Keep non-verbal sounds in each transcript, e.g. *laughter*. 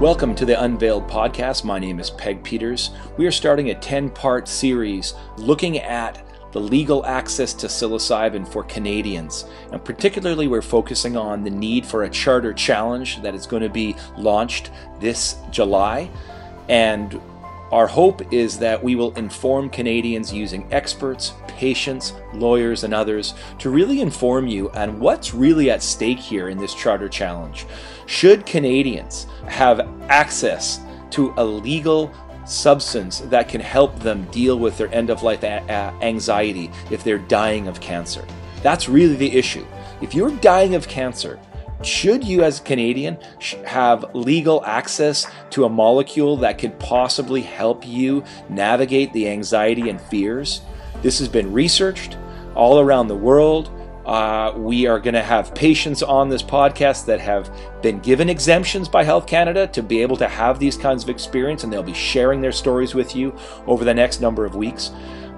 Welcome to the Unveiled Podcast. My name is Peg Peters. We are starting a 10 part series looking at the legal access to psilocybin for Canadians. And particularly, we're focusing on the need for a charter challenge that is going to be launched this July. And our hope is that we will inform Canadians using experts, patients, lawyers, and others to really inform you on what's really at stake here in this charter challenge. Should Canadians have access to a legal substance that can help them deal with their end of life anxiety if they're dying of cancer? That's really the issue. If you're dying of cancer, should you, as a Canadian, have legal access to a molecule that could possibly help you navigate the anxiety and fears? This has been researched all around the world. Uh, we are going to have patients on this podcast that have been given exemptions by Health Canada to be able to have these kinds of experience, and they'll be sharing their stories with you over the next number of weeks.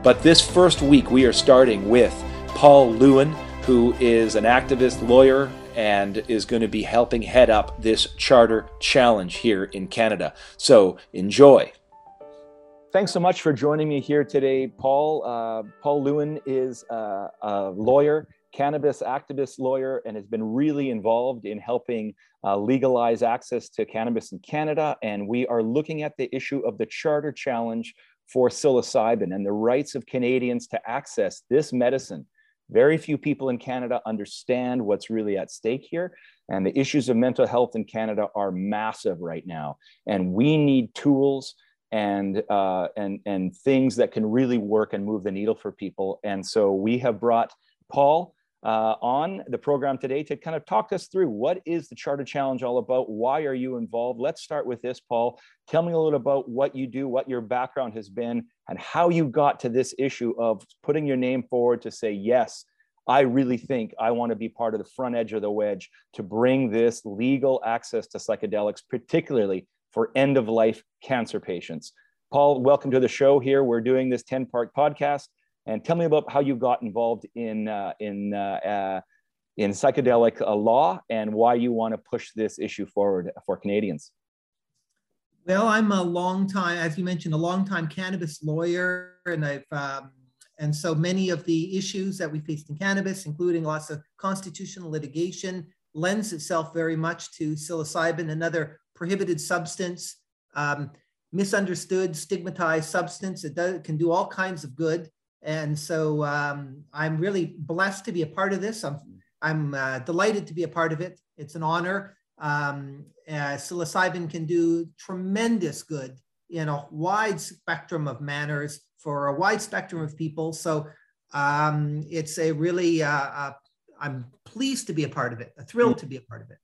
But this first week, we are starting with Paul Lewin, who is an activist, lawyer, and is going to be helping head up this charter challenge here in Canada. So enjoy. Thanks so much for joining me here today, Paul. Uh, Paul Lewin is a, a, lawyer, cannabis activist lawyer, and has been really involved in helping uh, legalize access to cannabis in Canada. And we are looking at the issue of the charter challenge for psilocybin and the rights of Canadians to access this medicine very few people in Canada understand what's really at stake here. And the issues of mental health in Canada are massive right now. And we need tools and, uh, and, and things that can really work and move the needle for people. And so we have brought Paul uh, on the program today to kind of talk us through what is the Charter Challenge all about? Why are you involved? Let's start with this, Paul. Tell me a little about what you do, what your background has been, and how you got to this issue of putting your name forward to say, yes, I really think I want to be part of the front edge of the wedge to bring this legal access to psychedelics, particularly for end of life cancer patients. Paul, welcome to the show here. We're doing this 10 part podcast and tell me about how you got involved in uh, in uh, uh, in psychedelic uh, law and why you want to push this issue forward for Canadians. Well, I'm a long time, as you mentioned, a long time cannabis lawyer, and I've um, and so many of the issues that we faced in cannabis, including lots of constitutional litigation, lends itself very much to psilocybin, another prohibited substance, um, misunderstood, stigmatized substance. It does, can do all kinds of good. And so um, I'm really blessed to be a part of this. I'm, I'm uh, delighted to be a part of it. It's an honor. Um, uh, psilocybin can do tremendous good in a wide spectrum of manners for a wide spectrum of people. So um, it's a really, uh, uh, I'm pleased to be a part of it, thrilled to be a part of it.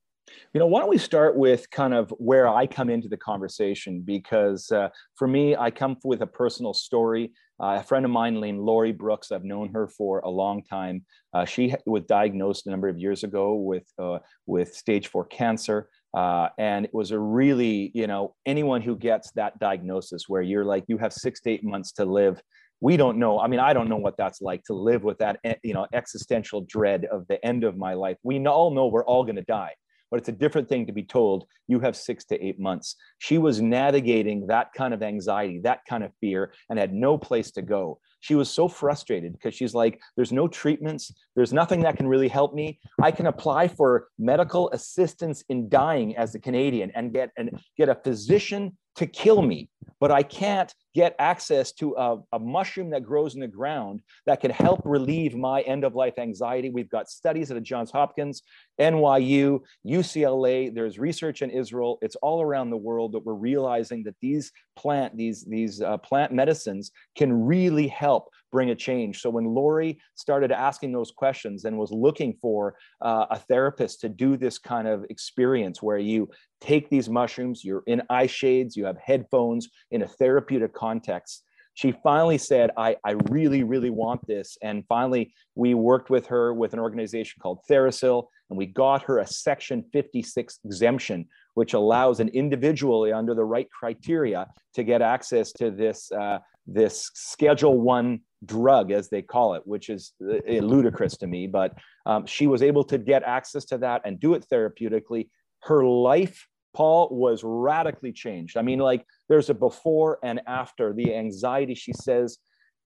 You know, why don't we start with kind of where I come into the conversation? Because uh, for me, I come with a personal story. Uh, a friend of mine, named Lori Brooks, I've known her for a long time. Uh, she was diagnosed a number of years ago with uh, with stage four cancer. Uh, and it was a really, you know, anyone who gets that diagnosis where you're like, you have six to eight months to live. We don't know. I mean, I don't know what that's like to live with that, eh, you know, existential dread of the end of my life. We all know we're all going to die but it's a different thing to be told you have six to eight months. She was navigating that kind of anxiety, that kind of fear, and had no place to go. She was so frustrated because she's like, there's no treatments, there's nothing that can really help me. I can apply for medical assistance in dying as a Canadian and get and get a physician to kill me, but I can't get access to a, a, mushroom that grows in the ground that can help relieve my end of life anxiety. We've got studies at a Johns Hopkins, NYU, UCLA. There's research in Israel. It's all around the world that we're realizing that these plant these these uh, plant medicines can really help bring a change. So when Lori started asking those questions and was looking for uh, a therapist to do this kind of experience where you take these mushrooms, you're in eye shades, you have headphones in a therapeutic context. She finally said, I, I really, really want this. And finally, we worked with her with an organization called TheraPsil, and we got her a Section 56 exemption, which allows an individual under the right criteria to get access to this, uh, this Schedule One drug, as they call it, which is uh, ludicrous to me. But um, she was able to get access to that and do it therapeutically. Her life Paul was radically changed. I mean, like there's a before and after. The anxiety, she says,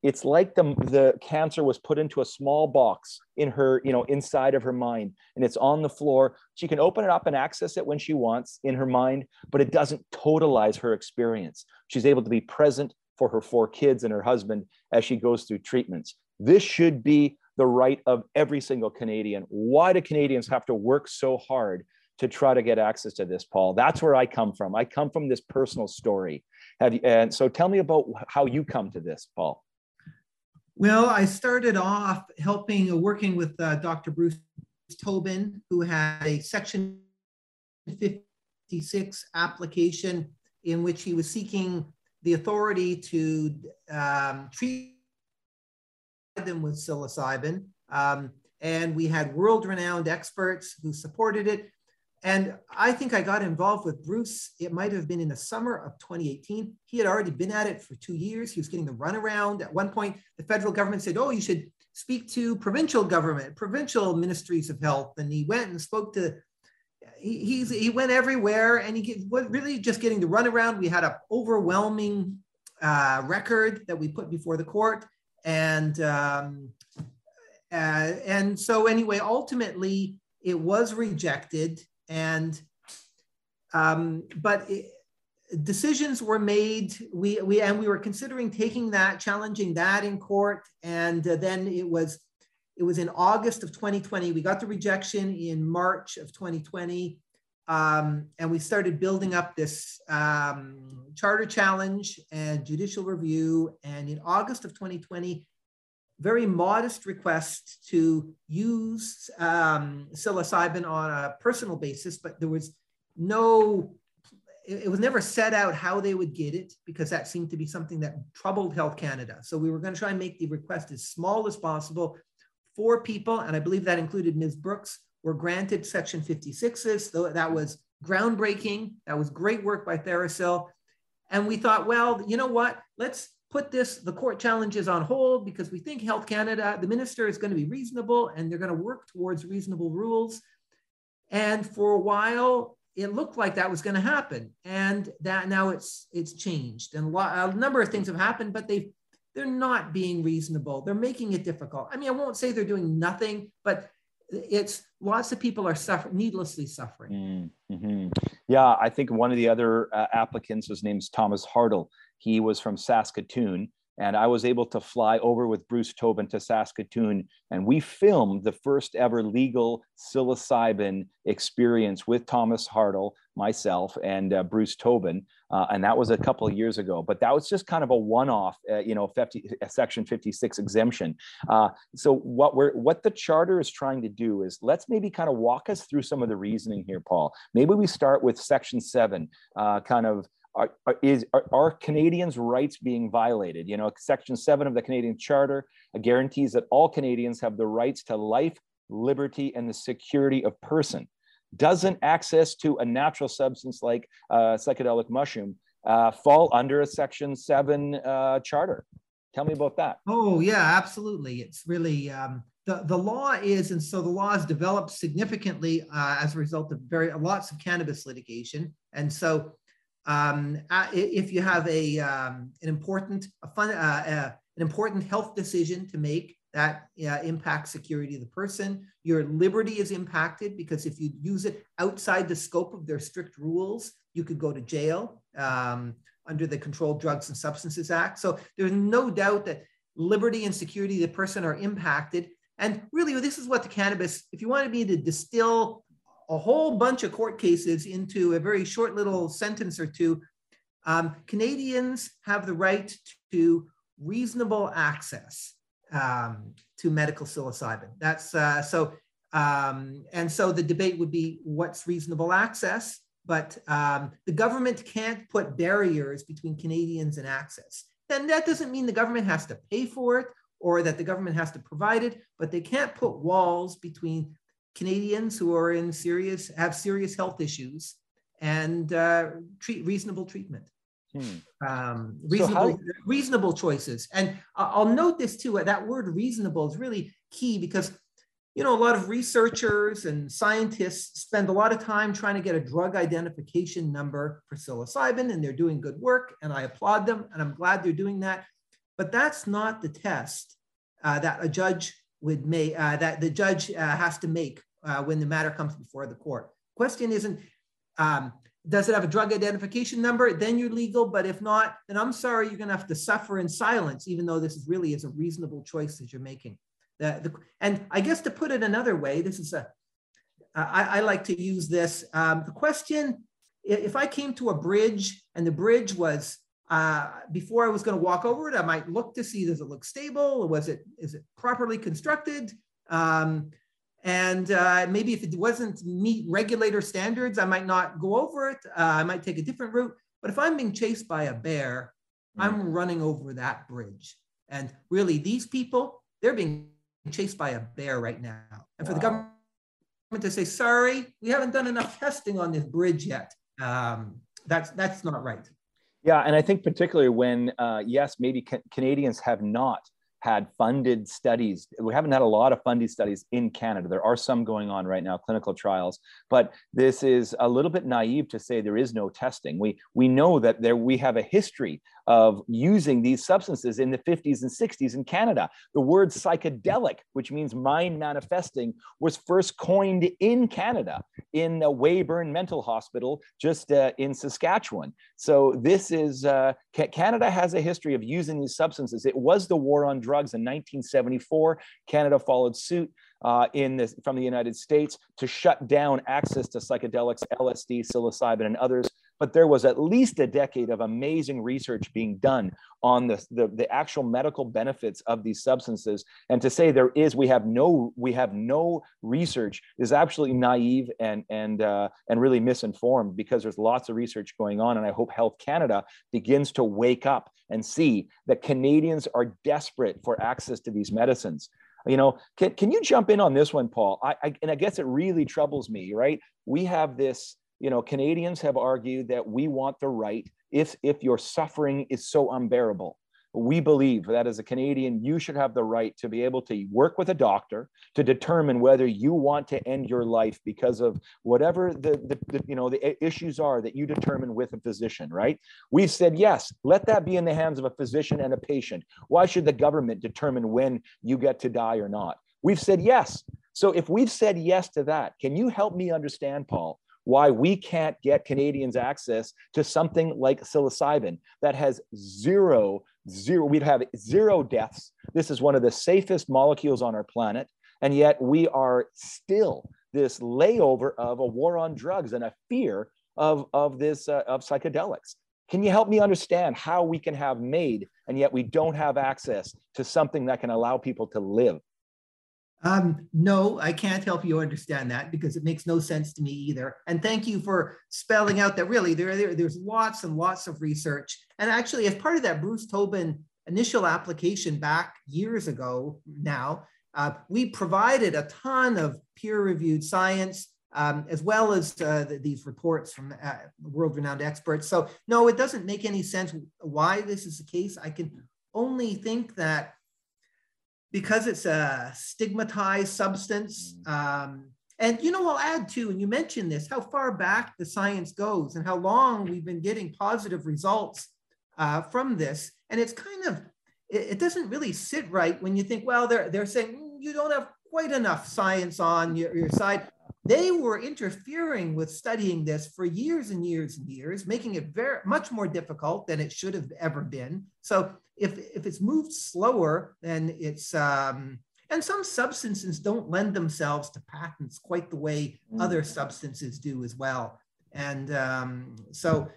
it's like the, the cancer was put into a small box in her, you know, inside of her mind, and it's on the floor. She can open it up and access it when she wants in her mind, but it doesn't totalize her experience. She's able to be present for her four kids and her husband as she goes through treatments. This should be the right of every single Canadian. Why do Canadians have to work so hard to try to get access to this, Paul? That's where I come from. I come from this personal story. Have you, and so tell me about how you come to this, Paul. Well, I started off helping, uh, working with uh, Dr. Bruce Tobin, who had a Section 56 application in which he was seeking the authority to um, treat them with psilocybin. Um, and we had world renowned experts who supported it. And I think I got involved with Bruce. It might have been in the summer of 2018. He had already been at it for two years. He was getting the runaround. At one point, the federal government said, Oh, you should speak to provincial government, provincial ministries of health. And he went and spoke to, he, he went everywhere and he was really just getting the runaround. We had an overwhelming uh, record that we put before the court and um, uh, and so anyway, ultimately it was rejected, and um, but it, decisions were made. We we and we were considering taking that, challenging that in court, and uh, then it was it was in August of 2020. We got the rejection in March of 2020. Um, and we started building up this um, charter challenge and judicial review. And in August of 2020, very modest request to use um, psilocybin on a personal basis, but there was no, it, it was never set out how they would get it because that seemed to be something that troubled Health Canada. So we were going to try and make the request as small as possible. Four people, and I believe that included Ms. Brooks, were granted Section 56s. Though that was groundbreaking. That was great work by TheraPsil. And we thought, well, you know what? Let's put this, the court challenges on hold because we think Health Canada, the minister is going to be reasonable and they're going to work towards reasonable rules. And for a while, it looked like that was going to happen. And that now it's it's changed. And a, lot, a number of things have happened, but they've they're not being reasonable. They're making it difficult. I mean, I won't say they're doing nothing, but it's lots of people are suffering needlessly suffering. Mm-hmm. yeah i think one of the other uh, applicants his name's thomas hartle. He was from saskatoon and I was able to fly over with Bruce Tobin to Saskatoon, and we filmed the first ever legal psilocybin experience with Thomas Hartle, myself, and uh, Bruce Tobin, uh, and that was a couple of years ago. But that was just kind of a one-off, uh, you know, 50, Section 56 exemption. Uh, so what we're what the charter is trying to do is let's maybe kind of walk us through some of the reasoning here, Paul. Maybe we start with Section Seven, uh, kind of are, are, is, are, are, Canadians' rights being violated? You know, Section 7 of the Canadian Charter guarantees that all Canadians have the rights to life, liberty, and the security of person. Doesn't access to a natural substance like uh, psychedelic mushroom uh, fall under a Section 7 uh, charter? Tell me about that. Oh, yeah, absolutely. It's really. Um, the, the law is, and so the law has developed significantly uh, as a result of very lots of cannabis litigation. And so um, if you have a, um, an important a fun, uh, uh, an important health decision to make that uh, impacts security of the person, your liberty is impacted because if you use it outside the scope of their strict rules, you could go to jail um, under the Controlled Drugs and Substances Act. So there's no doubt that liberty and security of the person are impacted. And really, this is what the cannabis, if you wanted me to distill a whole bunch of court cases into a very short little sentence or two. Um, Canadians have the right to reasonable access um, to medical psilocybin. That's uh, so, um, and so the debate would be what's reasonable access, but um, the government can't put barriers between Canadians and access. Then that doesn't mean the government has to pay for it or that the government has to provide it, but they can't put walls between Canadians who are in serious, have serious health issues and uh, treat reasonable treatment. Hmm. Um, reasonable, so how... reasonable choices. And I'll note this too, that word reasonable is really key because you know, a lot of researchers and scientists spend a lot of time trying to get a drug identification number for psilocybin, and they're doing good work, and I applaud them, and I'm glad they're doing that. But that's not the test uh, that a judge would make, uh, that the judge uh, has to make uh, when the matter comes before the court. Question isn't, um, does it have a drug identification number? Then you're legal, but if not, then I'm sorry, you're gonna have to suffer in silence, even though this is really is a reasonable choice that you're making. The, the, and I guess to put it another way, this is a, I, I like to use this. Um, the question, if I came to a bridge and the bridge was, uh, before I was going to walk over it, I might look to see, does it look stable? Or Was it, is it properly constructed? Um, and uh, maybe if it wasn't meet regulator standards, I might not go over it. Uh, I might take a different route. But if I'm being chased by a bear, mm. I'm running over that bridge. And really, these people, they're being chased by a bear right now. And for wow. the government to say, sorry, we haven't done enough testing on this bridge yet, um, that's, that's not right. Yeah, and I think particularly when, uh, yes, maybe ca- Canadians have not had funded studies. We haven't had a lot of funded studies in Canada. There are some going on right now, clinical trials, but this is a little bit naive to say there is no testing. We we know that there we have a history of using these substances in the 50s and 60s in Canada. The word psychedelic, which means mind manifesting, was first coined in Canada in a Weyburn Mental Hospital just uh, in Saskatchewan. So this is uh, Canada has a history of using these substances. It was the war on drugs in 1974. Canada followed suit uh, in this from the United States to shut down access to psychedelics, LSD, psilocybin, and others but there was at least a decade of amazing research being done on the, the, the, actual medical benefits of these substances. And to say there is we have no we have no research is absolutely naive and and uh, and really misinformed because there's lots of research going on. And i hope health canada begins to wake up and see that canadians are desperate for access to these medicines. You know can, can you jump in on this one paul? I, I and i guess it really troubles me right? We have this you know, Canadians have argued that we want the right if if your suffering is so unbearable. We believe that as a Canadian, you should have the right to be able to work with a doctor to determine whether you want to end your life because of whatever the, the, the you know the issues are that you determine with a physician. Right? We've said yes. Let that be in the hands of a physician and a patient. Why should the government determine when you get to die or not? We've said yes. So if we've said yes to that, can you help me understand, Paul, why we can't get Canadians access to something like psilocybin that has zero, zero, we'd have zero deaths. This is one of the safest molecules on our planet. And yet we are still this layover of a war on drugs and a fear of, of this, uh, of psychedelics. Can you help me understand how we can have MAID and yet we don't have access to something that can allow people to live? Um, no, I can't help you understand that because it makes no sense to me either. And thank you for spelling out that really there, there there's lots and lots of research. And actually, as part of that Bruce Tobin initial application back years ago now, uh, we provided a ton of peer-reviewed science um, as well as uh, the, these reports from uh, world-renowned experts. So no, it doesn't make any sense why this is the case. I can only think that because it's a stigmatized substance. Mm. Um, and you know, I'll add too, and you mentioned this, how far back the science goes and how long we've been getting positive results uh, from this. And it's kind of, it, it, doesn't really sit right when you think, well, they're, they're saying mm, you don't have quite enough science on your, your side. They were interfering with studying this for years and years and years, making it very much more difficult than it should have ever been. So if, if it's moved slower, then it's, um, and some substances don't lend themselves to patents quite the way mm. other substances do as well. And um, so,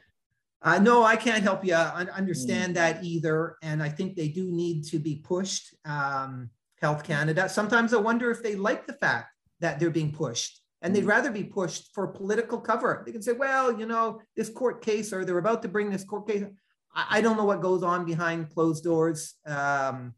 uh, no, I can't help you understand mm. that either. And I think they do need to be pushed. Um, Health Canada. Sometimes I wonder if they like the fact that they're being pushed and they'd mm. rather be pushed for political cover. They can say, well, you know, this court case, or they're about to bring this court case. I, don't know what goes on behind closed doors um,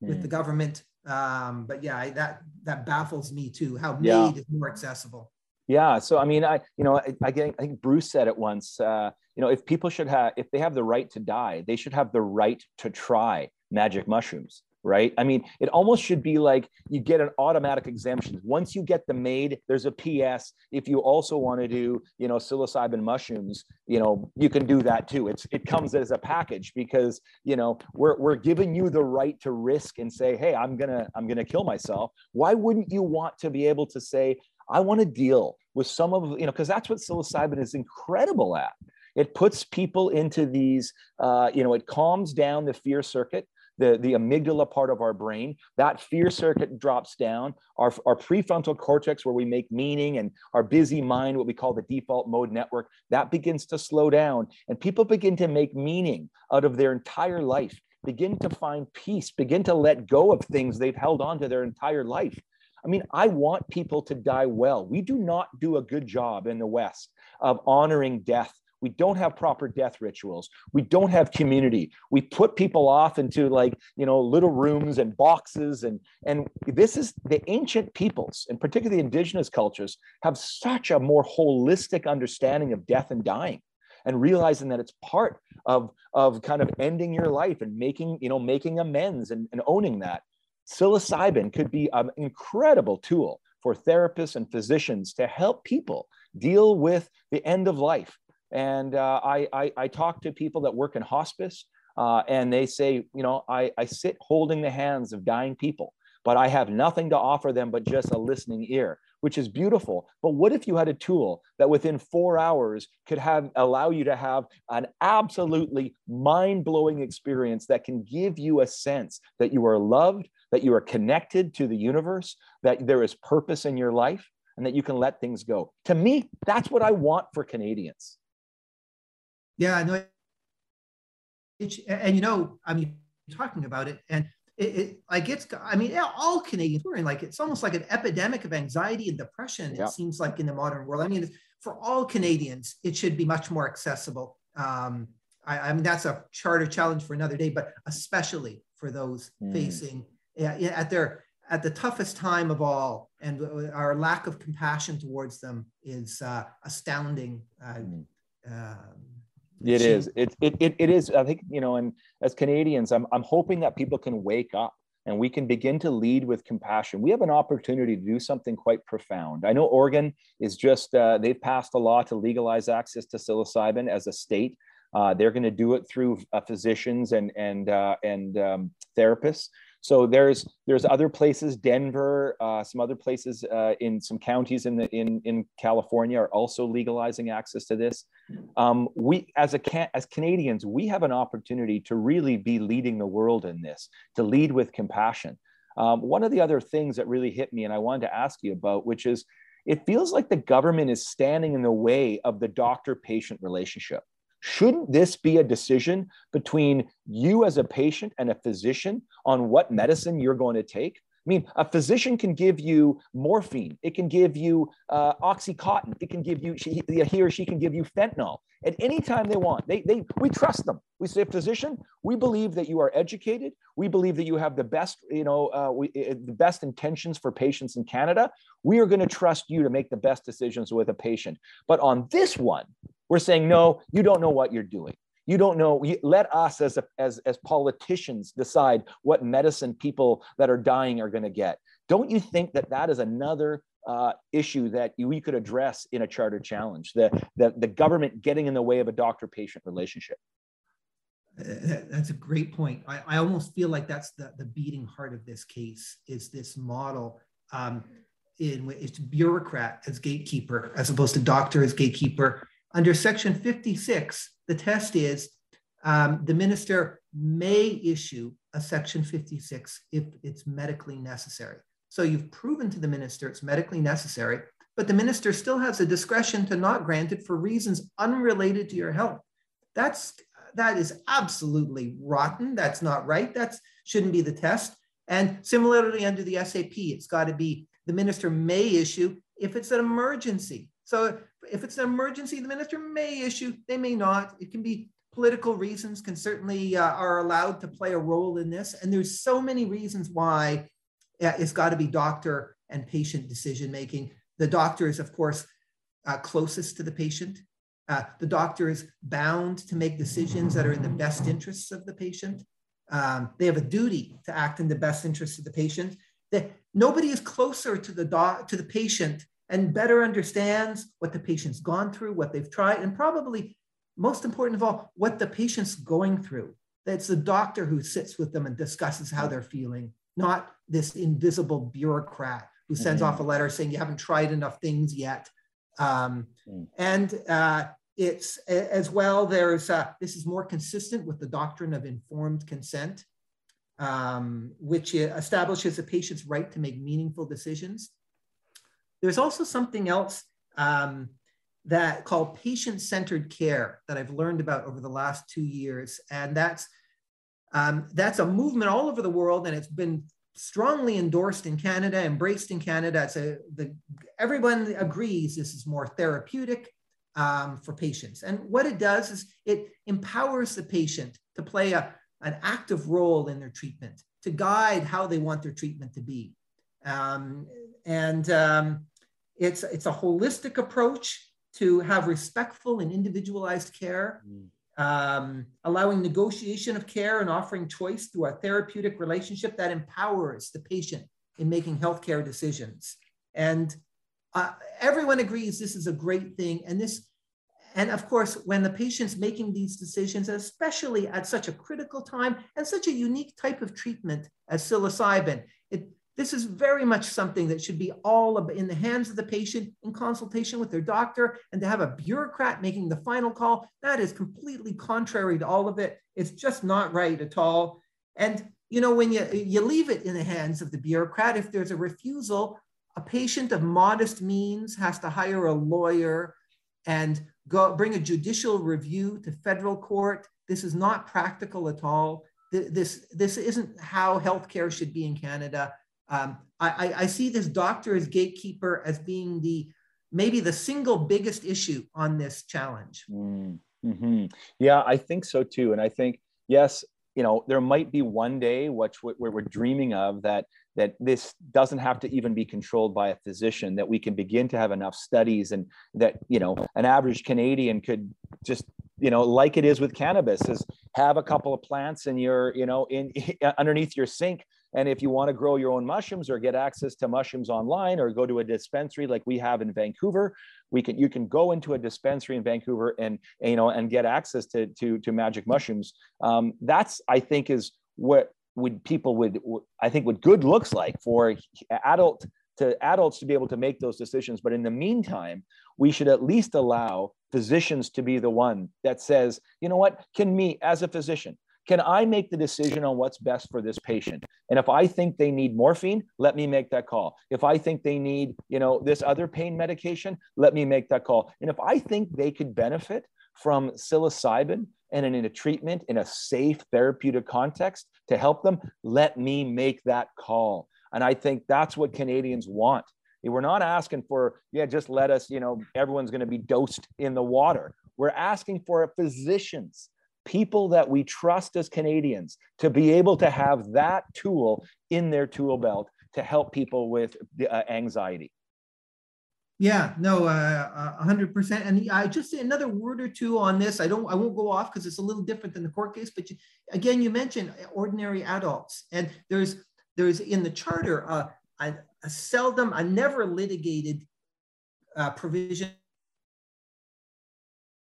with the mm. government. Um, but yeah, I, that that baffles me too. How yeah. MAID is more accessible. Yeah. So I mean, I you know I, I, I think Bruce said it once. Uh, you know, if people should have, if they have the right to die, they should have the right to try magic mushrooms. Right? I mean, it almost should be like you get an automatic exemption. Once you get them MAID, there's a PS. If you also want to do, you know, psilocybin mushrooms, you know, you can do that too. It's it comes as a package because, you know, we're we're giving you the right to risk and say, hey, I'm gonna I'm gonna kill myself. Why wouldn't you want to be able to say, I want to deal with some of, you know, because that's what psilocybin is incredible at. It puts people into these, uh, you know, it calms down the fear circuit the, the amygdala part of our brain. That fear circuit drops down. Our, our prefrontal cortex, where we make meaning, and our busy mind, what we call the default mode network, that begins to slow down. And people begin to make meaning out of their entire life, begin to find peace, begin to let go of things they've held on to their entire life. I mean, I want people to die well. We do not do a good job in the West of honoring death we don't have proper death rituals. We don't have community. We put people off into like, you know, little rooms and boxes. And, and this is the ancient peoples, and particularly indigenous cultures, have such a more holistic understanding of death and dying and realizing that it's part of, of kind of ending your life and making, you know, making amends and, and owning that. Psilocybin could be an incredible tool for therapists and physicians to help people deal with the end of life and uh, I, I, I talk to people that work in hospice, uh, and they say, you know, I, I sit holding the hands of dying people, but I have nothing to offer them but just a listening ear, which is beautiful. But what if you had a tool that within four hours could have allow you to have an absolutely mind-blowing experience that can give you a sense that you are loved, that you are connected to the universe, that there is purpose in your life, and that you can let things go. To me, that's what I want for Canadians. Yeah, no, it, and you know, I mean, talking about it, and it, it like it's, I mean, all Canadians we're in like it's almost like an epidemic of anxiety and depression. Yeah. It seems like in the modern world. I mean, for all Canadians, it should be much more accessible. Um, I, I mean, that's a charter challenge for another day, but especially for those mm. facing yeah, at their at the toughest time of all, and our lack of compassion towards them is uh, astounding. Uh, mm. um, it is. It, it, it, it is. I think, you know, and as Canadians, I'm, I'm hoping that people can wake up and we can begin to lead with compassion. We have an opportunity to do something quite profound. I know Oregon is just, uh, they've passed a law to legalize access to psilocybin as a state. Uh, they're going to do it through uh, physicians and, and, uh, and um, therapists. So there's there's other places, Denver, uh, some other places uh, in some counties in the in in California are also legalizing access to this. Um, we as a as Canadians, we have an opportunity to really be leading the world in this, to lead with compassion. Um, one of the other things that really hit me, and I wanted to ask you about, which is, it feels like the government is standing in the way of the doctor-patient relationship. Shouldn't this be a decision between you as a patient and a physician on what medicine you're going to take? I mean, a physician can give you morphine. It can give you uh, OxyContin. It can give you, she, he or she can give you fentanyl at any time they want. They, they, we trust them. We say, physician, we believe that you are educated. We believe that you have the best, you know, uh, we, uh, the best intentions for patients in Canada. We are going to trust you to make the best decisions with a patient. But on this one, we're saying, no, you don't know what you're doing. You don't know. Let us, as, a, as, as politicians, decide what medicine people that are dying are going to get. Don't you think that that is another uh, issue that we could address in a charter challenge? The, the, the government getting in the way of a doctor patient relationship. That's a great point. I, I almost feel like that's the, the beating heart of this case is this model. Um, in which it's bureaucrat as gatekeeper as opposed to doctor as gatekeeper under section 56, the test is um, the minister may issue a section 56 if it's medically necessary. So you've proven to the minister it's medically necessary, but the minister still has the discretion to not grant it for reasons unrelated to your health. That's that is absolutely rotten. That's not right. That shouldn't be the test. And similarly, under the SAP, it's got to be the minister may issue if it's an emergency. So if it's an emergency, the minister may issue, they may not. It can be political reasons can certainly uh, are allowed to play a role in this. And there's so many reasons why uh, it's got to be doctor and patient decision making. The doctor is, of course, uh, closest to the patient. Uh, the doctor is bound to make decisions that are in the best interests of the patient. Um, they have a duty to act in the best interests of the patient. That nobody is closer to the doc, to the patient and better understands what the patient's gone through, what they've tried, and probably most important of all, what the patient's going through. It's the doctor who sits with them and discusses how they're feeling, not this invisible bureaucrat who sends mm-hmm. off a letter saying you haven't tried enough things yet. Um, mm. And uh, it's as well, there's uh, this is more consistent with the doctrine of informed consent, um, which establishes a patient's right to make meaningful decisions. There's also something else um, that called patient-centered care that I've learned about over the last two years, and that's um, that's a movement all over the world, and it's been strongly endorsed in Canada, embraced in Canada. It's a, the, everyone agrees this is more therapeutic um, for patients. And what it does is it empowers the patient to play a, an active role in their treatment, to guide how they want their treatment to be. Um, and um, it's, it's a holistic approach to have respectful and individualized care. Mm um, allowing negotiation of care and offering choice through a therapeutic relationship that empowers the patient in making healthcare decisions. And uh, everyone agrees this is a great thing. And this, and of course, when the patient's making these decisions, especially at such a critical time and such a unique type of treatment as psilocybin, this is very much something that should be all in the hands of the patient in consultation with their doctor. And to have a bureaucrat making the final call, that is completely contrary to all of it. It's just not right at all. And you know, when you, you leave it in the hands of the bureaucrat, if there's a refusal, a patient of modest means has to hire a lawyer and go bring a judicial review to federal court. This is not practical at all. This, this isn't how healthcare should be in Canada. Um, I, I, see this doctor as gatekeeper as being the maybe the single biggest issue on this challenge. Mm-hmm. Yeah, I think so too. And I think, yes, you know, there might be one day which we're dreaming of that that this doesn't have to even be controlled by a physician that we can begin to have enough studies and that you know an average canadian could just you know like it is with cannabis is have a couple of plants in your you know in *laughs* underneath your sink and if you want to grow your own mushrooms or get access to mushrooms online or go to a dispensary like we have in Vancouver, we can you can go into a dispensary in Vancouver and, you know and get access to to, to magic mushrooms. Um, that's I think is what would people would I think what good looks like for adult to adults to be able to make those decisions. But in the meantime, we should at least allow physicians to be the one that says, you know what, can me as a physician, can I make the decision on what's best for this patient? And if I think they need morphine, let me make that call. If I think they need, you know, this other pain medication, let me make that call. And if I think they could benefit from psilocybin and in a treatment in a safe therapeutic context to help them, let me make that call. And I think that's what Canadians want. We're not asking for, yeah, just let us, you know, everyone's going to be dosed in the water. We're asking for physicians people that we trust as Canadians to be able to have that tool in their tool belt to help people with uh, anxiety. Yeah, no, uh, hundred percent. And I just say another word or two on this. I don't, I won't go off because it's a little different than the court case. But you, again, you mentioned ordinary adults, and there's there's in the charter uh, a, a seldom, a never litigated uh, provision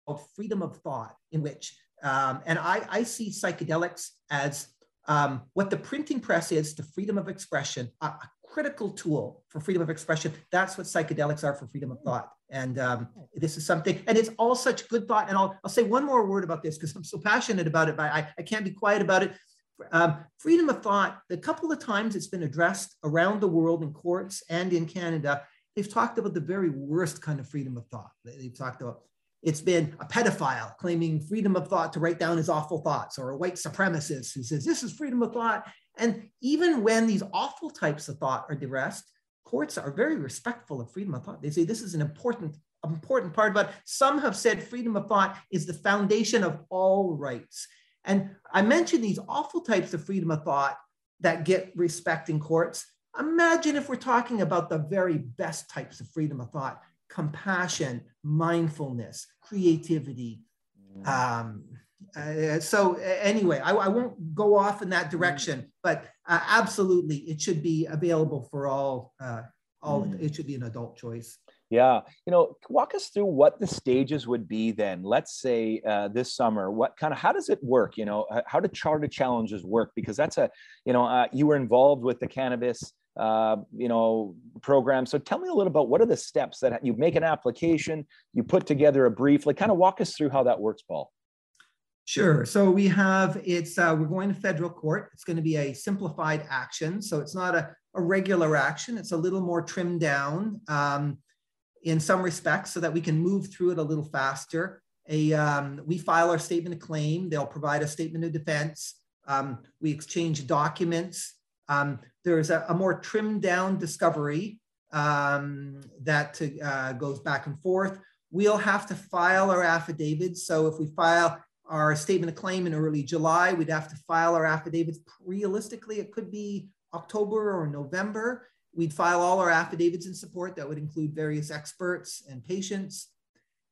of freedom of thought, in which um, and I, I, see psychedelics as um, what the printing press is to freedom of expression, a, a, critical tool for freedom of expression. That's what psychedelics are for freedom of thought. And um, this is something, and it's all such good thought. And I'll, I'll say one more word about this because I'm so passionate about it, but I, I can't be quiet about it. Um, freedom of thought, the couple of times it's been addressed around the world in courts and in Canada, they've talked about the very worst kind of freedom of thought. They've talked about it's been a pedophile claiming freedom of thought to write down his awful thoughts, or a white supremacist who says this is freedom of thought. And even when these awful types of thought are addressed, courts are very respectful of freedom of thought. They say this is an important, important part But Some have said freedom of thought is the foundation of all rights. And I mentioned these awful types of freedom of thought that get respect in courts. Imagine if we're talking about the very best types of freedom of thought compassion, mindfulness, creativity, um, Uh, so anyway, I, I, won't go off in that direction, but uh, absolutely, it should be available for all. Uh, all mm. it should be an adult choice. Yeah, you know, walk us through what the stages would be then. Let's say uh, this summer, what kind of how does it work? You know, how do charter challenges work? Because that's a, you know, uh, you were involved with the cannabis, uh, you know, program. So tell me a little about what are the steps that you make an application, you put together a brief, like kind of walk us through how that works, Paul. Sure. So we have it's uh, we're going to federal court. It's going to be a simplified action. So it's not a, a regular action. It's a little more trimmed down. Um, in some respects so that we can move through it a little faster. A, um, we file our statement of claim. They'll provide a statement of defense. Um, we exchange documents. There's a, a, more trimmed down discovery um, that uh, goes back and forth. We'll have to file our affidavits. So if we file our statement of claim in early July, we'd have to file our affidavits. Realistically, it could be October or November. We'd file all our affidavits in support that would include various experts and patients.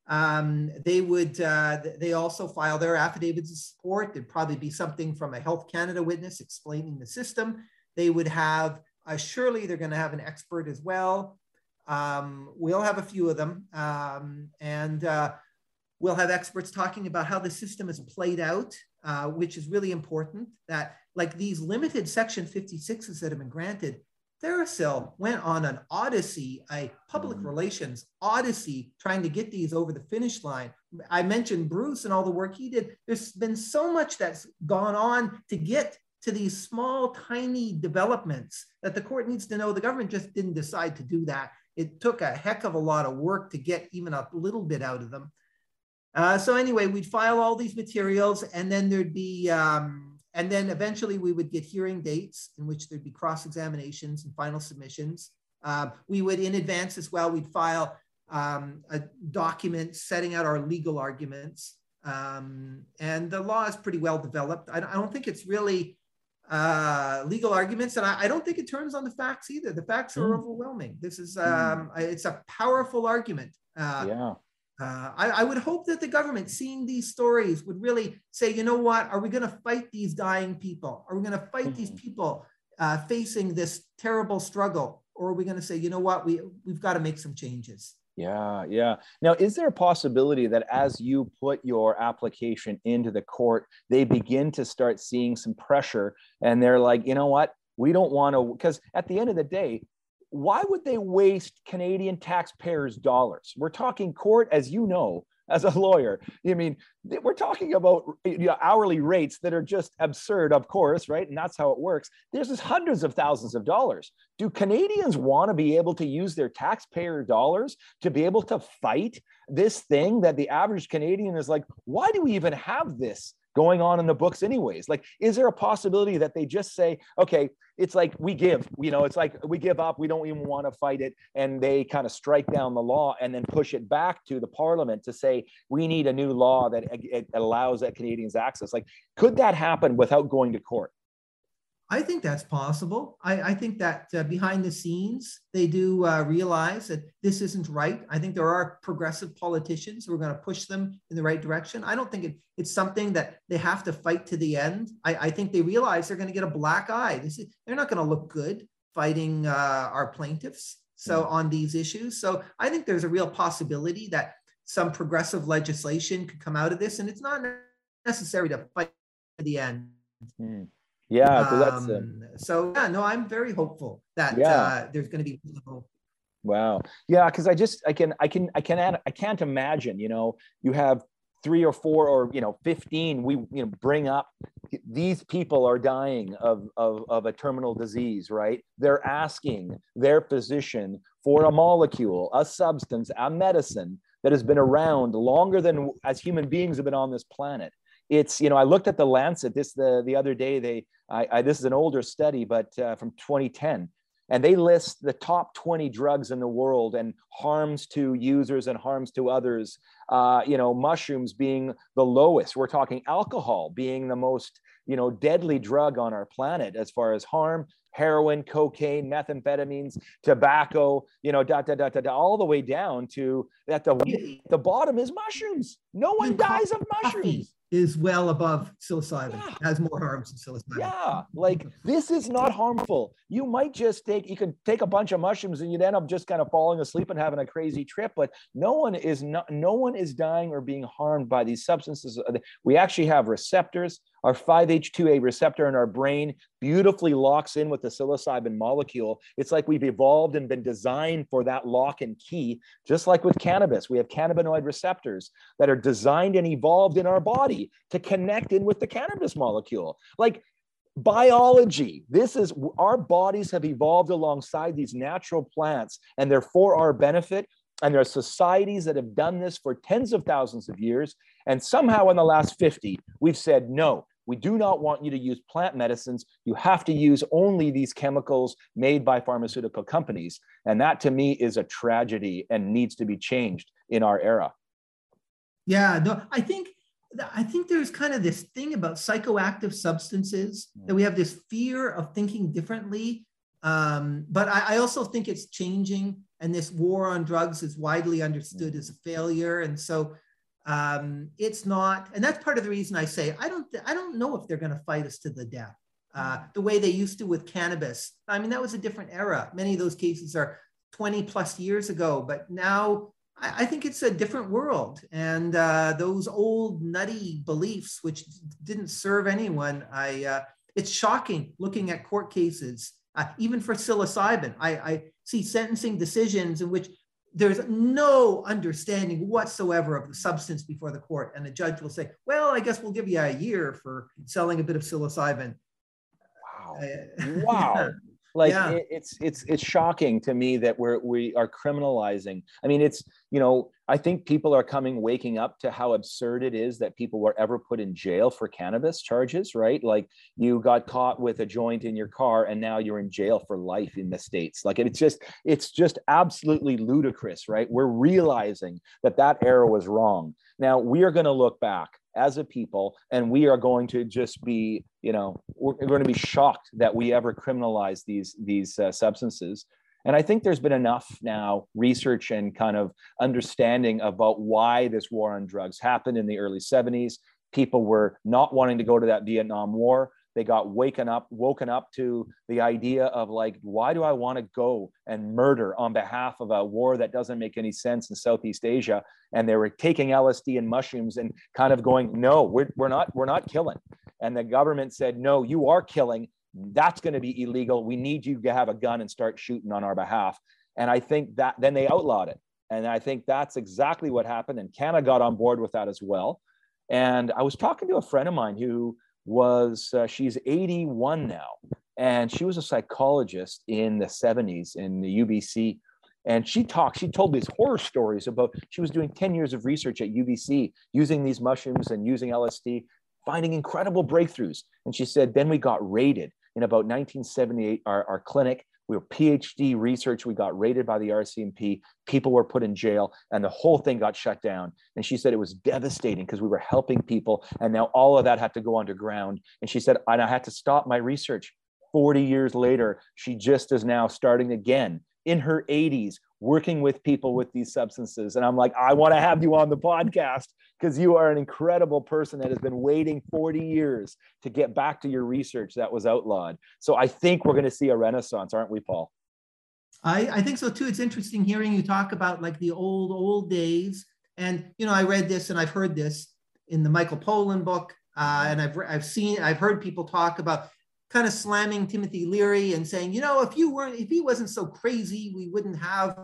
Um, they would, uh, they also file their affidavits in support. There'd probably be something from a Health Canada witness explaining the system. They would have, uh, surely they're gonna have an expert as well. Um, we'll have a few of them. Um, and uh, we'll have experts talking about how the system is played out, uh, which is really important that like these limited section 56s that have been granted, TheraPsil went on an odyssey, a public mm-hmm. relations odyssey, trying to get these over the finish line. I mentioned Bruce and all the work he did. There's been so much that's gone on to get to these small, tiny developments that the court needs to know the government just didn't decide to do that. It took a heck of a lot of work to get even a little bit out of them. Uh, so anyway, we'd file all these materials and then there'd be um, and then eventually we would get hearing dates in which there'd be cross examinations and final submissions. Uh, we would, in advance as well, we'd file um, a document setting out our legal arguments. Um, and the law is pretty well developed. I, I don't think it's really uh, legal arguments, and I, I, don't think it turns on the facts either. The facts are mm. overwhelming. This is mm. um, mm. it's a powerful argument. Uh, yeah. Uh, I, I, would hope that the government, seeing these stories, would really say, you know what, are we going to fight these dying people? Are we going to fight mm-hmm. these people uh, facing this terrible struggle? Or are we going to say, you know what, we, we've got to make some changes? Yeah, yeah. Now, is there a possibility that as you put your application into the court, they begin to start seeing some pressure and they're like, you know what, we don't want to, because at the end of the day, why would they waste Canadian taxpayers' dollars? We're talking court, as you know, as a lawyer. I mean, we're talking about you know, hourly rates that are just absurd, of course, right? And that's how it works. There's just hundreds of thousands of dollars. Do Canadians want to be able to use their taxpayer dollars to be able to fight this thing that the average Canadian is like, why do we even have this? Going on in the books anyways. Like is there a possibility that they just say okay it's like we give you know it's like we give up we don't even want to fight it and they kind of strike down the law and then push it back to the parliament to say we need a new law that allows that canadians access. Like could that happen without going to court I think that's possible. I, I think that uh, behind the scenes, they do uh, realize that this isn't right. I think there are progressive politicians who are going to push them in the right direction. I don't think it, it's something that they have to fight to the end. I, I think they realize they're going to get a black eye. This is, they're not going to look good fighting uh, our plaintiffs. So mm. on these issues, so I think there's a real possibility that some progressive legislation could come out of this, and it's not necessary to fight to the end. Mm. Yeah, um, uh, so yeah, no, I'm very hopeful that yeah. uh, there's going to be. Wow. Yeah, because I just I can I can I can I can't imagine. You know, you have three or four or you know 15 we you know bring up these people are dying of, of, of a terminal disease right they're asking their physician for a molecule a substance a medicine that has been around longer than as human beings have been on this planet it's you know i looked at the lancet this the the other day they I, I, this is an older study, but uh, from 2010, and they list the top 20 drugs in the world and harms to users and harms to others. Uh, you know, mushrooms being the lowest. We're talking alcohol being the most you know deadly drug on our planet as far as harm. Heroin, cocaine, methamphetamines, tobacco, you know, da, da, da, da, da, all the way down to at the the bottom is mushrooms. No one dies of mushrooms. Is well above psilocybin. Yeah. has more harms than psilocybin. Yeah, like this is not harmful. You might just take you could take a bunch of mushrooms and you'd end up just kind of falling asleep and having a crazy trip. But no one is not no one is dying or being harmed by these substances. We actually have receptors our 5H2A receptor in our brain beautifully locks in with the psilocybin molecule. It's like we've evolved and been designed for that lock and key, just like with cannabis. We have cannabinoid receptors that are designed and evolved in our body to connect in with the cannabis molecule. Like biology, this is our bodies have evolved alongside these natural plants and they're for our benefit. And there are societies that have done this for tens of thousands of years. And somehow in the last 50, we've said, no, we do not want you to use plant medicines. You have to use only these chemicals made by pharmaceutical companies. And that to me is a tragedy and needs to be changed in our era. Yeah, no, I think I think there's kind of this thing about psychoactive substances that we have this fear of thinking differently. Um, but I, I, also think it's changing, and this war on drugs is widely understood as a failure. And so um, it's not, and that's part of the reason I say I don't. I don't know if they're going to fight us to the death uh, mm. the way they used to with cannabis. I mean, that was a different era. Many of those cases are 20 plus years ago, but now I, I think it's a different world. And uh, those old nutty beliefs, which didn't serve anyone, I. Uh, it's shocking looking at court cases, uh, even for psilocybin. I, I see sentencing decisions in which there's no understanding whatsoever of the substance before the court. And the judge will say, well, I guess we'll give you a year for selling a bit of psilocybin. Wow. Uh, *laughs* wow. Like yeah. it, it's it's it's shocking to me that we're we are criminalizing. I mean it's you know i think people are coming waking up to how absurd it is that people were ever put in jail for cannabis charges right? Like you got caught with a joint in your car and now you're in jail for life in the states. Like it's just it's just absolutely ludicrous right? We're realizing that that era was wrong. Now we are going to look back as a people and we are going to just be you know we're, going to be shocked that we ever criminalize these these uh, substances. And i think there's been enough now research and kind of understanding about why this war on drugs happened in the early 70s people were not wanting to go to that vietnam war they got waken up woken up to the idea of like why do i want to go and murder on behalf of a war that doesn't make any sense in southeast asia? And they were taking lsd and mushrooms and kind of going no we're, we're not we're not killing. And the government said no you are killing. That's going to be illegal. We need you to have a gun and start shooting on our behalf. And i think that then they outlawed it. And i think that's exactly what happened. And canada got on board with that as well. And i was talking to a friend of mine who was uh, she's 81 now and she was a psychologist in the 70s in the UBC and she talked she told these horror stories about she was doing 10 years of research at UBC using these mushrooms and using LSD finding incredible breakthroughs. And she said then we got raided in about 1978 our, our clinic we were PhD research. We got raided by the RCMP. People were put in jail, and the whole thing got shut down. And she said it was devastating because we were helping people, and now all of that had to go underground. And she said, and I had to stop my research. 40 years later, she just is now starting again in her 80s working with people with these substances. And I'm like, I want to have you on the podcast because you are an incredible person that has been waiting 40 years to get back to your research that was outlawed. So I think we're going to see a renaissance, aren't we, Paul? I, I think so too. It's interesting hearing you talk about like the old, old days. And, you know, I read this and I've heard this in the Michael Pollan book. Uh, and I've, I've seen, I've heard people talk about kind of slamming Timothy Leary and saying, you know, if you weren't, if he wasn't so crazy, we wouldn't have,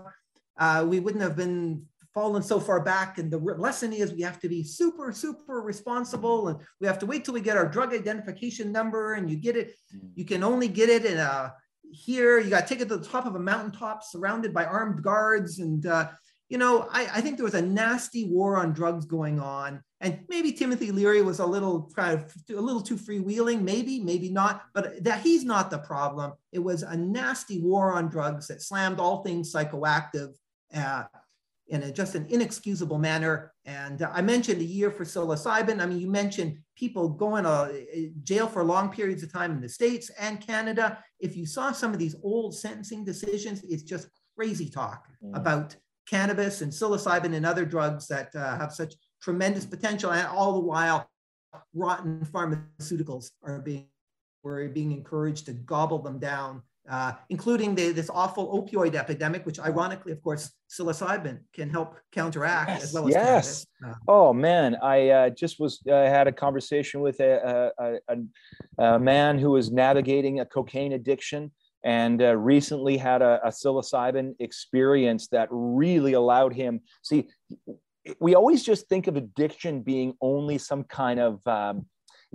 uh, we wouldn't have been fallen so far back. And the lesson is we have to be super, super responsible, and we have to wait till we get our drug identification number. And you get it, mm. you can only get it in a here. You got to take it to the top of a mountaintop, surrounded by armed guards, and uh, you know, I, I, think there was a nasty war on drugs going on, and maybe Timothy Leary was a little kind of a little too freewheeling, maybe, maybe not, but that he's not the problem. It was a nasty war on drugs that slammed all things psychoactive uh, in a, just an inexcusable manner. And uh, I mentioned a year for psilocybin. I mean, you mentioned people going to uh, jail for long periods of time in the States and Canada. If you saw some of these old sentencing decisions, it's just crazy talk mm. about cannabis and psilocybin and other drugs that uh, have such tremendous potential and all the while rotten pharmaceuticals are being we're being encouraged to gobble them down uh, including the, this awful opioid epidemic, which ironically, of course, psilocybin can help counteract yes, as well as yes. Uh, oh man, I uh, just was uh, had a conversation with a, a, a, a, man who was navigating a cocaine addiction and uh, recently had a, a psilocybin experience that really allowed him see. We always just think of addiction being only some kind of um,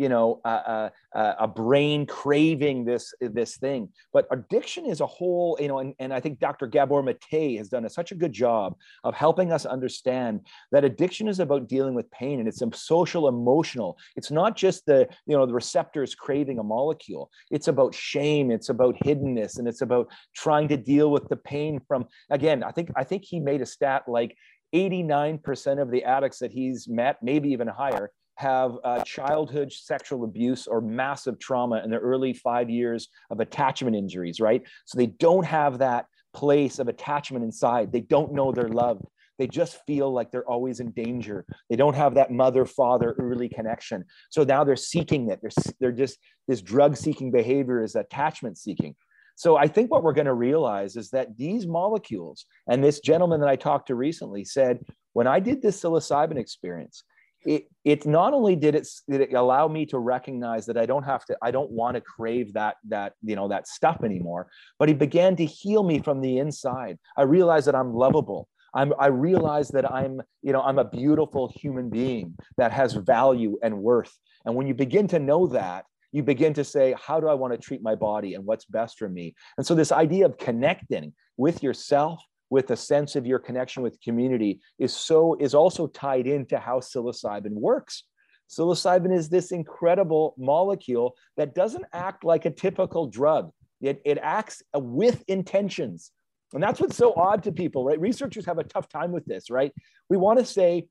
you know a, brain craving this this thing. But addiction is a whole you know and, and i think dr gabor mate has done a, such a good job of helping us understand that addiction is about dealing with pain and it's social emotional. It's not just the you know the receptors craving a molecule. It's about shame. It's about hiddenness and it's about trying to deal with the pain from again i think i think he made a stat like 89% of the addicts that he's met, maybe even higher, have uh, childhood sexual abuse or massive trauma in the early five years of attachment injuries, right? So they don't have that place of attachment inside. They don't know they're loved. They just feel like they're always in danger. They don't have that mother father early connection. So now they're seeking it. They're, they're just, this drug seeking behavior is attachment seeking. So I think what we're going to realize is that these molecules, and this gentleman that I talked to recently said, when I did this psilocybin experience, it it not only did it did it allow me to recognize that I don't have to I don't want to crave that that you know that stuff anymore but he began to heal me from the inside. I realized that I'm lovable. I'm I realize that I'm you know I'm a beautiful human being that has value and worth. And when you begin to know that you begin to say how do I want to treat my body and what's best for me? And so this idea of connecting with yourself with a sense of your connection with community is so is also tied into how psilocybin works. Psilocybin is this incredible molecule that doesn't act like a typical drug. It, it acts uh, with intentions. And that's what's so odd to people right? Researchers have a tough time with this right? We want to say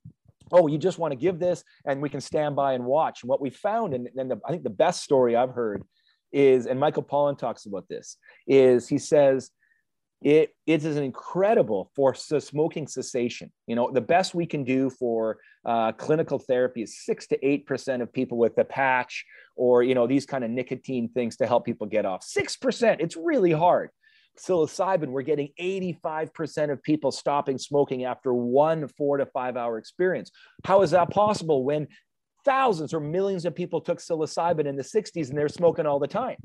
oh you just want to give this and we can stand by and watch and what we found and, and the, i think the best story i've heard is and michael pollan talks about this is he says it, it is incredible for smoking cessation. You know, the best we can do for uh, clinical therapy is six to eight percent of people with the patch or you know these kind of nicotine things to help people get off. Six percent, it's really hard. Psilocybin, we're getting 85% of people stopping smoking after one four to five hour experience. How is that possible when thousands or millions of people took psilocybin in the 60s and they're smoking all the time?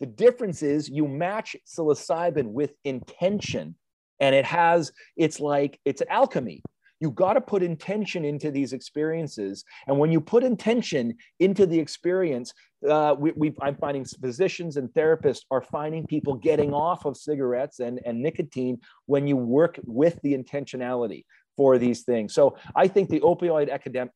The difference is you match psilocybin with intention, and it has, it's like, it's alchemy. You got to put intention into these experiences. And when you put intention into the experience, uh, we, we, I'm finding physicians and therapists are finding people getting off of cigarettes and, and nicotine when you work with the intentionality for these things. So I think the opioid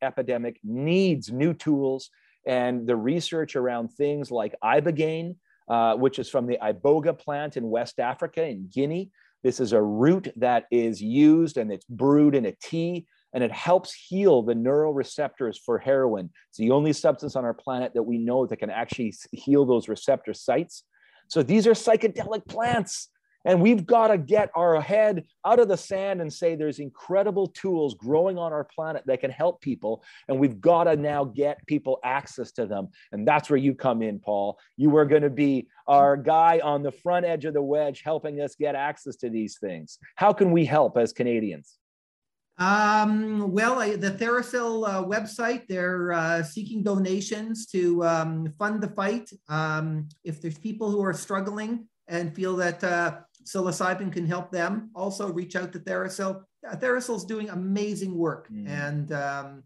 epidemic needs new tools and the research around things like ibogaine uh, which is from the iboga plant in West Africa in Guinea. This is a root that is used and it's brewed in a tea and it helps heal the neural receptors for heroin. It's the only substance on our planet that we know that can actually heal those receptor sites. So these are psychedelic plants. And we've got to get our head out of the sand and say there's incredible tools growing on our planet that can help people. And we've got to now get people access to them. And that's where you come in, Paul. You are going to be our guy on the front edge of the wedge helping us get access to these things. How can we help as Canadians? Um, well, I, the TheraPsil uh, website, they're uh, seeking donations to um, fund the fight. Um, if there's people who are struggling and feel that uh, psilocybin can help them. Also, reach out to TheraPsil. Uh, is doing amazing work, mm. and um,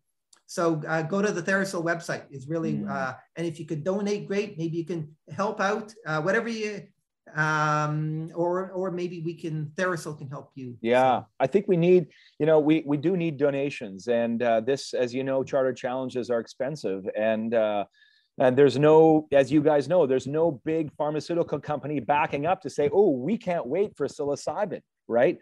so uh, go to the TheraPsil website. Is really, mm. uh, and if you could donate, great. Maybe you can help out. Uh, whatever you, um, or or maybe we can TheraPsil can help you. Yeah. I think we need. You know, we we do need donations, and uh, this, as you know, charter challenges are expensive, and uh, and there's no, as you guys know, there's no big pharmaceutical company backing up to say, oh, we can't wait for psilocybin, right?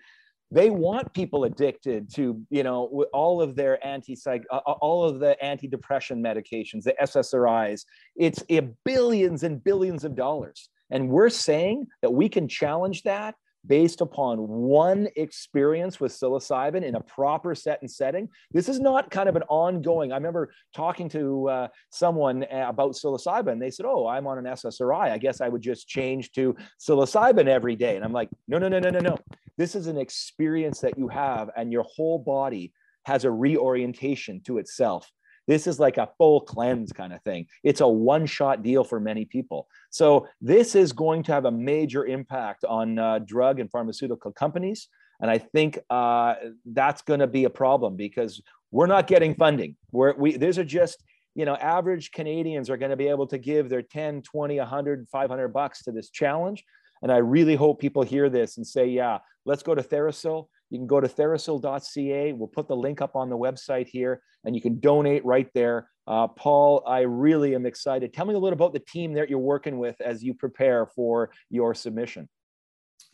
They want people addicted to, you know, all of their anti-psych, uh, all of the antidepressant medications, the SSRIs. It's a billions and billions of dollars. And we're saying that we can challenge that based upon one experience with psilocybin in a proper set and setting. This is not kind of an ongoing. I remember talking to uh, someone about psilocybin. They said, "Oh, I'm on an SSRI. I guess I would just change to psilocybin every day." And I'm like, "No, no, no, no, no, no. This is an experience that you have, and your whole body has a reorientation to itself." This is like a full cleanse kind of thing. It's a one shot deal for many people. So, this is going to have a major impact on uh, drug and pharmaceutical companies. And I think uh, that's going to be a problem because we're not getting funding. We're, we, these are just, you know, average Canadians are going to be able to give their 10, 20, 100, 500 bucks to this challenge. And I really hope people hear this and say, yeah, let's go to TheraPsil. You can go to therapsil.ca. We'll put the link up on the website here and you can donate right there. Uh, Paul, I really am excited. Tell me a little about the team that you're working with as you prepare for your submission.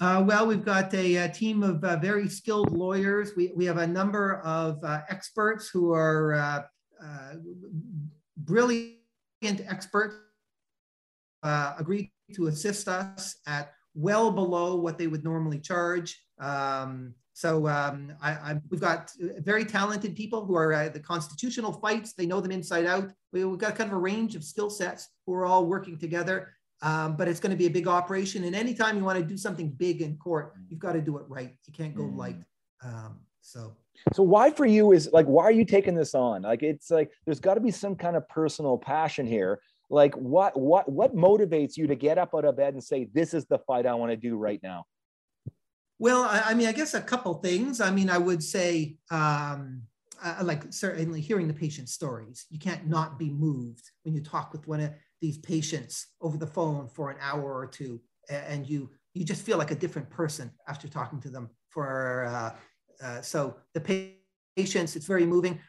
Uh, well, we've got a, a team of uh, very skilled lawyers. We, we have a number of uh, experts who are uh, uh, brilliant experts, agreed to assist us at well below what they would normally charge. Um, so um, I, we've got very talented people who are uh, the constitutional fights. They know them inside out. We, have got kind of a range of skill sets who are all working together. Um, but it's going to be a big operation. And anytime you want to do something big in court, you've got to do it right. You can't go mm. light. Um, so. So why for you is like why are you taking this on? Like it's like there's got to be some kind of personal passion here. Like what what what motivates you to get up out of bed and say this is the fight I want to do right now? Well, I, I, mean, I guess a couple things. I mean, I would say, um, like certainly hearing the patient's stories. You can't not be moved when you talk with one of these patients over the phone for an hour or two, and you you just feel like a different person after talking to them for. Uh, uh, so the patients, it's very moving.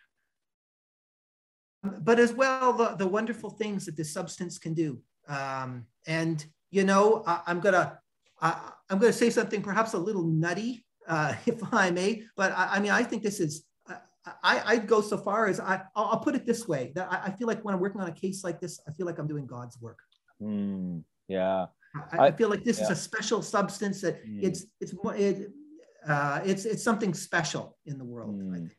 But as well, the, the wonderful things that this substance can do. Um, and you know, I, I'm gonna I, am going to say something perhaps a little nutty, uh, *laughs* if I may, but I, I, mean, I think this is, I, I'd go so far as I, I'll, I'll put it this way that I, I, feel like when I'm working on a case like this, I feel like I'm doing God's work. Mm, yeah. I, I, feel like this yeah. is a special substance that mm. it's, it's, it, uh, it's, it's something special in the world, mm. I think.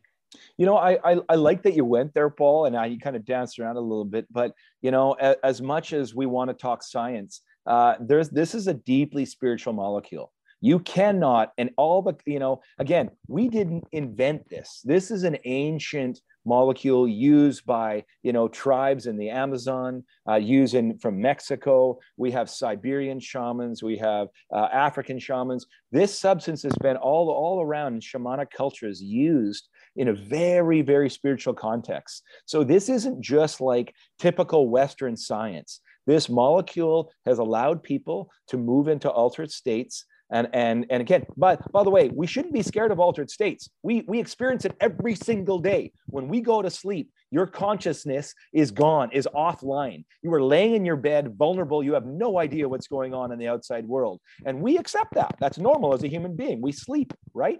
You know, I, I, I like that you went there, Paul, and I you kind of danced around a little bit. But you know, as, as much as we want to talk science, uh, there's this is a deeply spiritual molecule. You cannot and all the you know again we didn't invent this. This is an ancient molecule used by you know tribes in the amazon uh, used in from mexico. We have siberian shamans. We have uh, african shamans. This substance has been all all around in shamanic cultures used in a very very spiritual context. So this isn't just like typical western science this molecule has allowed people to move into altered states. And, and, and again, but by the way, we shouldn't be scared of altered states. We, we experience it every single day. When we go to sleep, your consciousness is gone, is offline. You are laying in your bed, vulnerable. You have no idea what's going on in the outside world. And we accept that. That's normal as a human being. We sleep, right?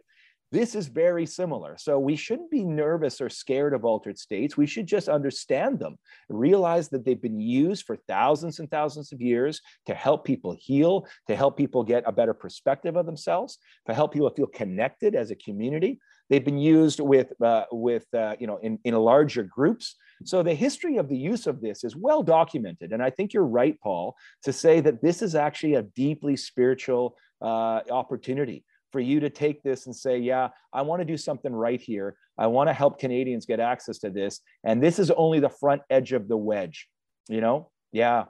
This is very similar. So we shouldn't be nervous or scared of altered states. We should just understand them, realize that they've been used for thousands and thousands of years to help people heal, to help people get a better perspective of themselves, to help people feel connected as a community. They've been used with, uh, with uh, you know, in, in larger groups. So the history of the use of this is well documented. And I think you're right, Paul, to say that this is actually a deeply spiritual uh, opportunity for you to take this and say, yeah, I want to do something right here. I want to help Canadians get access to this. And this is only the front edge of the wedge, you know? Yeah.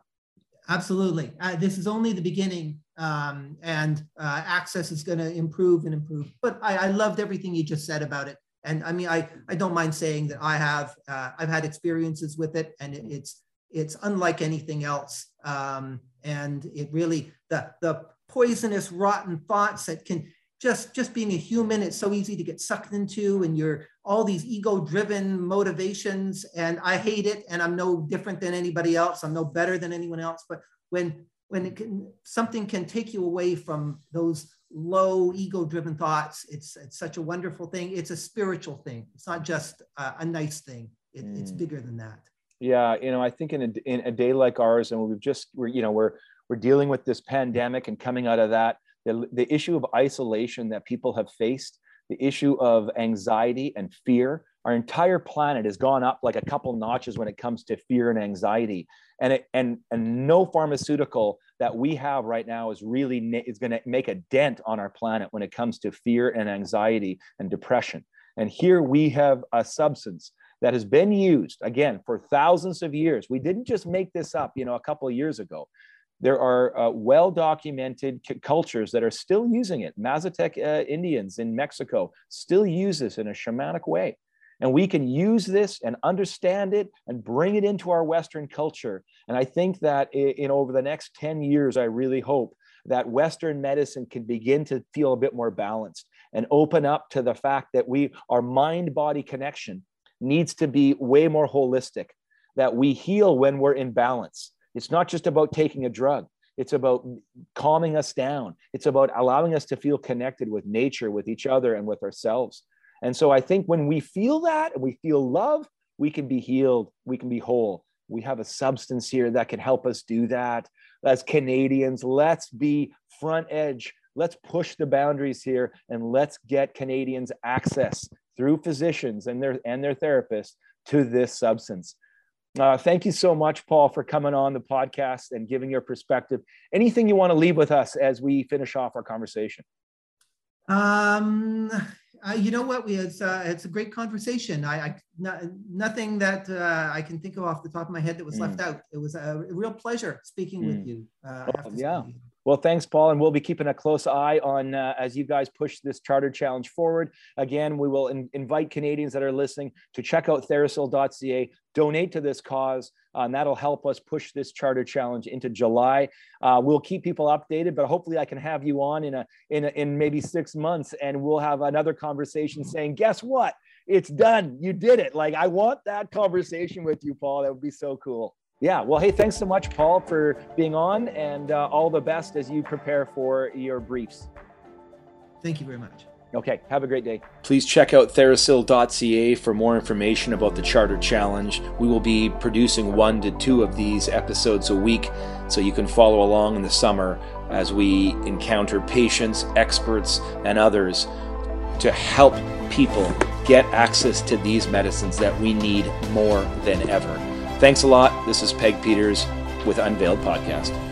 Absolutely. Uh, this is only the beginning, um, and uh, access is going to improve and improve. But I, I, loved everything you just said about it. And I mean, I, I don't mind saying that I have uh, I've had experiences with it, and it, it's it's unlike anything else. Um, and it really the the poisonous, rotten thoughts that can just just being a human it's so easy to get sucked into and you're all these ego driven motivations. And i hate it and i'm no different than anybody else. I'm no better than anyone else. But when when it can something can take you away from those low ego driven thoughts it's it's such a wonderful thing. It's a spiritual thing. It's not just a, a nice thing. It, mm. it's bigger than that. Yeah you know i think in a, in a day like ours and we've just we're you know we're we're dealing with this pandemic and coming out of that the, the issue of isolation that people have faced, the issue of anxiety and fear. Our entire planet has gone up like a couple notches when it comes to fear and anxiety. And, it, and, and no pharmaceutical that we have right now is really is going to make a dent on our planet when it comes to fear and anxiety and depression. And here we have a substance that has been used again for thousands of years. We didn't just make this up, you know, a couple of years ago. There are uh, well documented c- cultures that are still using it. Mazatec uh, Indians in Mexico still use this in a shamanic way. And we can use this and understand it and bring it into our Western culture. And I think that in, in over the next 10 years, I really hope that Western medicine can begin to feel a bit more balanced and open up to the fact that we, our mind body connection needs to be way more holistic, that we heal when we're in balance. It's not just about taking a drug. It's about calming us down. It's about allowing us to feel connected with nature, with each other, and with ourselves. And so I think when we feel that and we feel love, we can be healed, we can be whole. We have a substance here that can help us do that. As Canadians, let's be front edge. Let's push the boundaries here and let's get Canadians access through physicians and their and their therapists to this substance. Uh, thank you so much, Paul, for coming on the podcast and giving your perspective. Anything you want to leave with us as we finish off our conversation? Um, uh, you know what? We it's uh, it's a great conversation. I, I not, nothing that uh, I can think of off the top of my head that was mm. left out. It was a real pleasure speaking mm. with you. Uh, oh, yeah. You. Well, thanks, Paul, and we'll be keeping a close eye on uh, as you guys push this charter challenge forward. Again, we will in- invite Canadians that are listening to check out Therapsil.ca, donate to this cause, uh, and that'll help us push this charter challenge into July. Uh, we'll keep people updated, but hopefully, I can have you on in a in a, in maybe six months, and we'll have another conversation saying, "Guess what? It's done. You did it." Like I want that conversation with you, Paul. That would be so cool. Yeah. Well, hey, thanks so much, Paul, for being on, and uh, all the best as you prepare for your briefs. Thank you very much. Okay, have a great day. Please check out therapsil.ca for more information about the Charter Challenge. We will be producing one to two of these episodes a week, so you can follow along in the summer as we encounter patients, experts, and others to help people get access to these medicines that we need more than ever. Thanks a lot. This is Peg Peters with Unveiled Podcast.